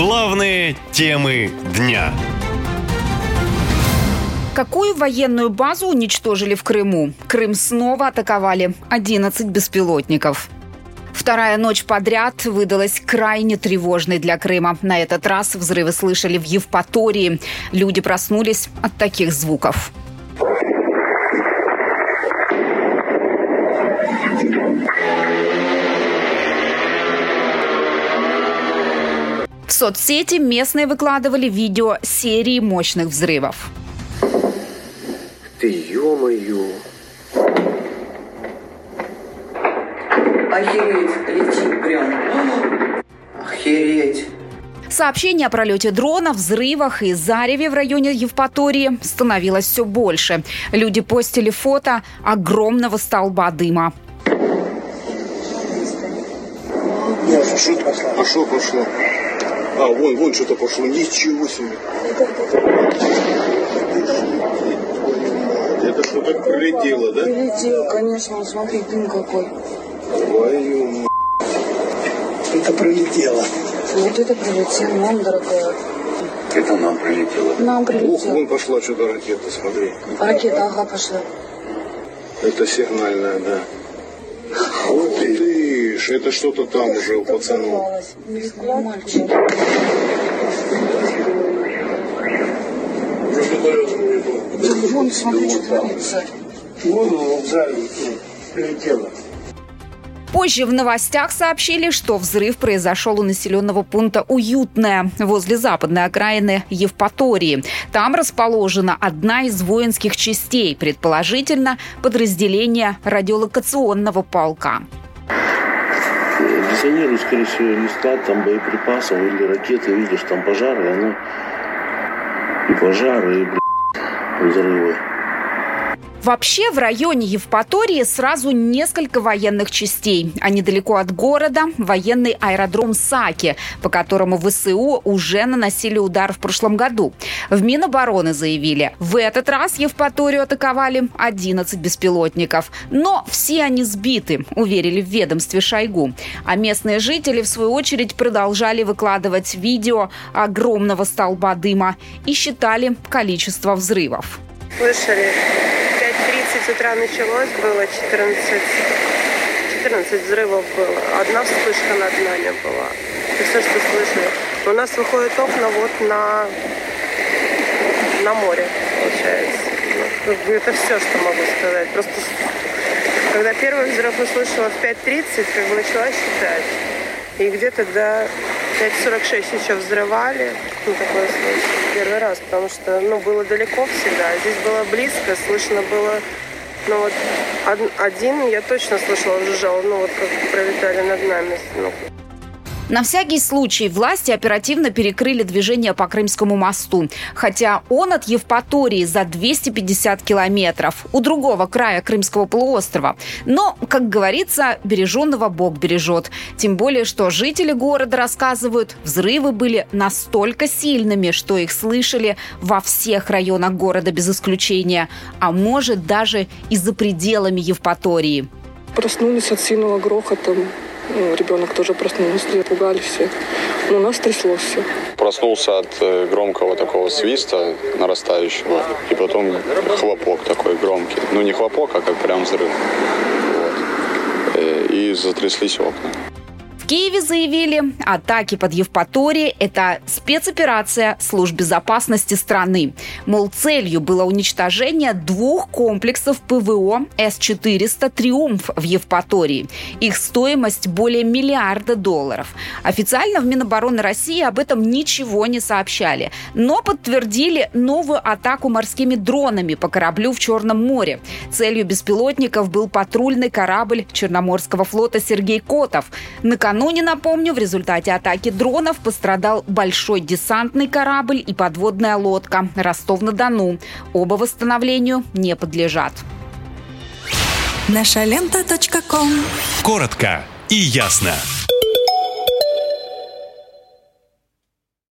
Главные темы дня. Какую военную базу уничтожили в Крыму? Крым снова атаковали 11 беспилотников. Вторая ночь подряд выдалась крайне тревожной для Крыма. На этот раз взрывы слышали в Евпатории. Люди проснулись от таких звуков. Соцсети местные выкладывали видео серии мощных взрывов. Ты ё-моё. Охереть, летит прям. Охереть. Сообщений о пролете дрона, взрывах и зареве в районе Евпатории становилось все больше. Люди постили фото огромного столба дыма. Что пошло? А что пошло? А, вон, вон что-то пошло. Ничего себе. Это что так прилетело, да? Прилетел, конечно, вот смотри, дым какой. Твою. Это прилетело. Вот это прилетел, нам, дорогая. Это нам прилетело. Нам Ух, прилетел. вон пошла что-то ракета, смотри. Ракета, ага, пошла. Это сигнальная, да. Ух ты ж, это что-то там уже у пацанов. Вон, смотри, что творится. Вон он, сзади, прилетело. Позже в новостях сообщили, что взрыв произошел у населенного пункта Уютное возле западной окраины Евпатории. Там расположена одна из воинских частей, предположительно подразделение радиолокационного полка. Диссонирует, скорее всего, не склад там боеприпасов или ракеты, видишь, там пожары, оно и пожары, и блядь, взрывы. Вообще в районе Евпатории сразу несколько военных частей, а недалеко от города военный аэродром Саки, по которому ВСУ уже наносили удар в прошлом году. В Минобороны заявили, в этот раз Евпаторию атаковали 11 беспилотников, но все они сбиты, уверили в ведомстве Шойгу. А местные жители, в свою очередь, продолжали выкладывать видео огромного столба дыма и считали количество взрывов. Слышали, 5.30 утра началось, было 14, 14 взрывов было. Одна вспышка над нами была. Это все, что слышали. У нас выходят окна вот на, на море, получается. Ну, это все, что могу сказать. Просто когда первый взрыв услышала в 5.30, как бы начала считать. И где-то до 5.46 еще взрывали. Ну, такое слышно. Первый раз, потому что, ну, было далеко всегда. а Здесь было близко, слышно было... Ну, вот од- один я точно слышала, жужжал, ну, вот как пролетали над нами. Ну, На всякий случай власти оперативно перекрыли движение по Крымскому мосту, хотя он от Евпатории за 250 километров, у другого края Крымского полуострова. Но, как говорится, береженного Бог бережет. Тем более, что жители города рассказывают, взрывы были настолько сильными, что их слышали во всех районах города без исключения, а может даже и за пределами Евпатории. Проснулись от сильного грохота. Ну, ребенок тоже проснулся, пугались все. Но у нас тряслось все. Проснулся от э, громкого такого свиста нарастающего, и потом хлопок такой громкий. Ну не хлопок, а как прям взрыв. Вот. Э, И затряслись окна. Киеве заявили, атаки под Евпаторией – это спецоперация служб безопасности страны. Мол, целью было уничтожение двух комплексов ПВО С-400 «Триумф» в Евпатории. Их стоимость более миллиарда долларов. Официально в Минобороны России об этом ничего не сообщали, но подтвердили новую атаку морскими дронами по кораблю в Черном море. Целью беспилотников был патрульный корабль Черноморского флота «Сергей Котов». Накануне, напомню, в результате атаки дронов пострадал большой десантный корабль и подводная лодка «Ростов-на-Дону». Оба восстановлению не подлежат. Наша лента. Коротко и ясно.